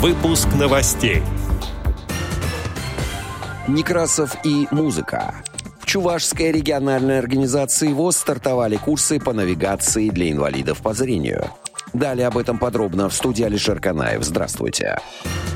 Выпуск новостей. Некрасов и музыка. В Чувашской региональной организации ВОЗ стартовали курсы по навигации для инвалидов по зрению. Далее об этом подробно в студии Алишер Канаев. Здравствуйте. Здравствуйте.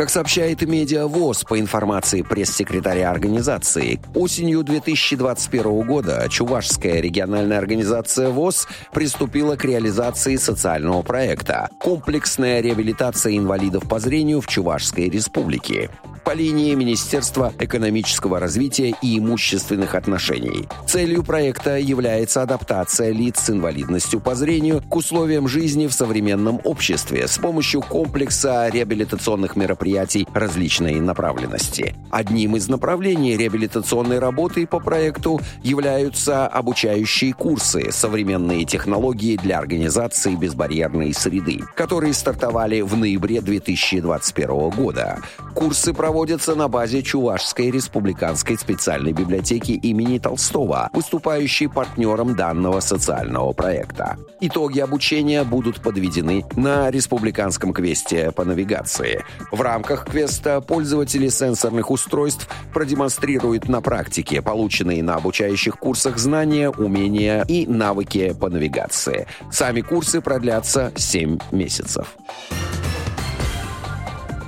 Как сообщает медиа ВОЗ по информации пресс-секретаря организации, осенью 2021 года Чувашская региональная организация ВОЗ приступила к реализации социального проекта. «Комплексная реабилитация инвалидов по зрению в Чувашской республике» по линии Министерства экономического развития и имущественных отношений. Целью проекта является адаптация лиц с инвалидностью по зрению к условиям жизни в современном обществе с помощью комплекса реабилитационных мероприятий различной направленности. Одним из направлений реабилитационной работы по проекту являются обучающие курсы «Современные технологии для организации безбарьерной среды», которые стартовали в ноябре 2021 года. Курсы проводятся на базе Чувашской республиканской специальной библиотеки имени Толстого, выступающей партнером данного социального проекта. Итоги обучения будут подведены на республиканском квесте по навигации. В рамках квеста пользователи сенсорных устройств продемонстрируют на практике полученные на обучающих курсах знания, умения и навыки по навигации. Сами курсы продлятся 7 месяцев.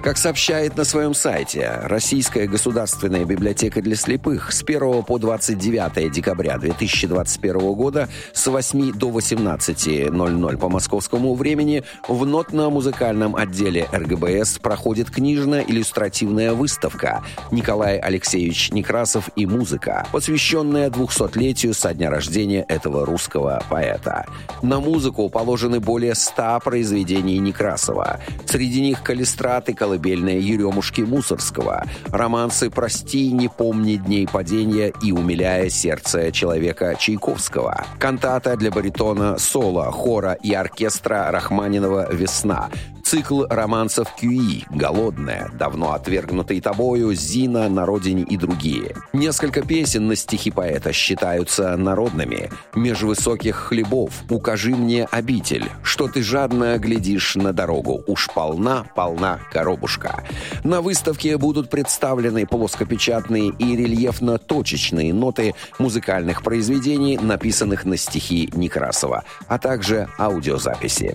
Как сообщает на своем сайте Российская государственная библиотека для слепых с 1 по 29 декабря 2021 года с 8 до 18.00 по московскому времени в нотно-музыкальном отделе РГБС проходит книжно-иллюстративная выставка «Николай Алексеевич Некрасов и музыка», посвященная 200-летию со дня рождения этого русского поэта. На музыку положены более 100 произведений Некрасова. Среди них калистраты, колыбельная Еремушки Мусорского, романсы «Прости, не помни дней падения» и «Умиляя сердце человека» Чайковского, кантата для баритона, соло, хора и оркестра Рахманинова «Весна», Цикл романсов Кюи, «Голодная», «Давно отвергнутый тобою», «Зина», «На родине» и другие. Несколько песен на стихи поэта считаются народными. «Меж высоких хлебов», «Укажи мне обитель», «Что ты жадно глядишь на дорогу», «Уж полна, полна коробушка». На выставке будут представлены плоскопечатные и рельефно-точечные ноты музыкальных произведений, написанных на стихи Некрасова, а также аудиозаписи.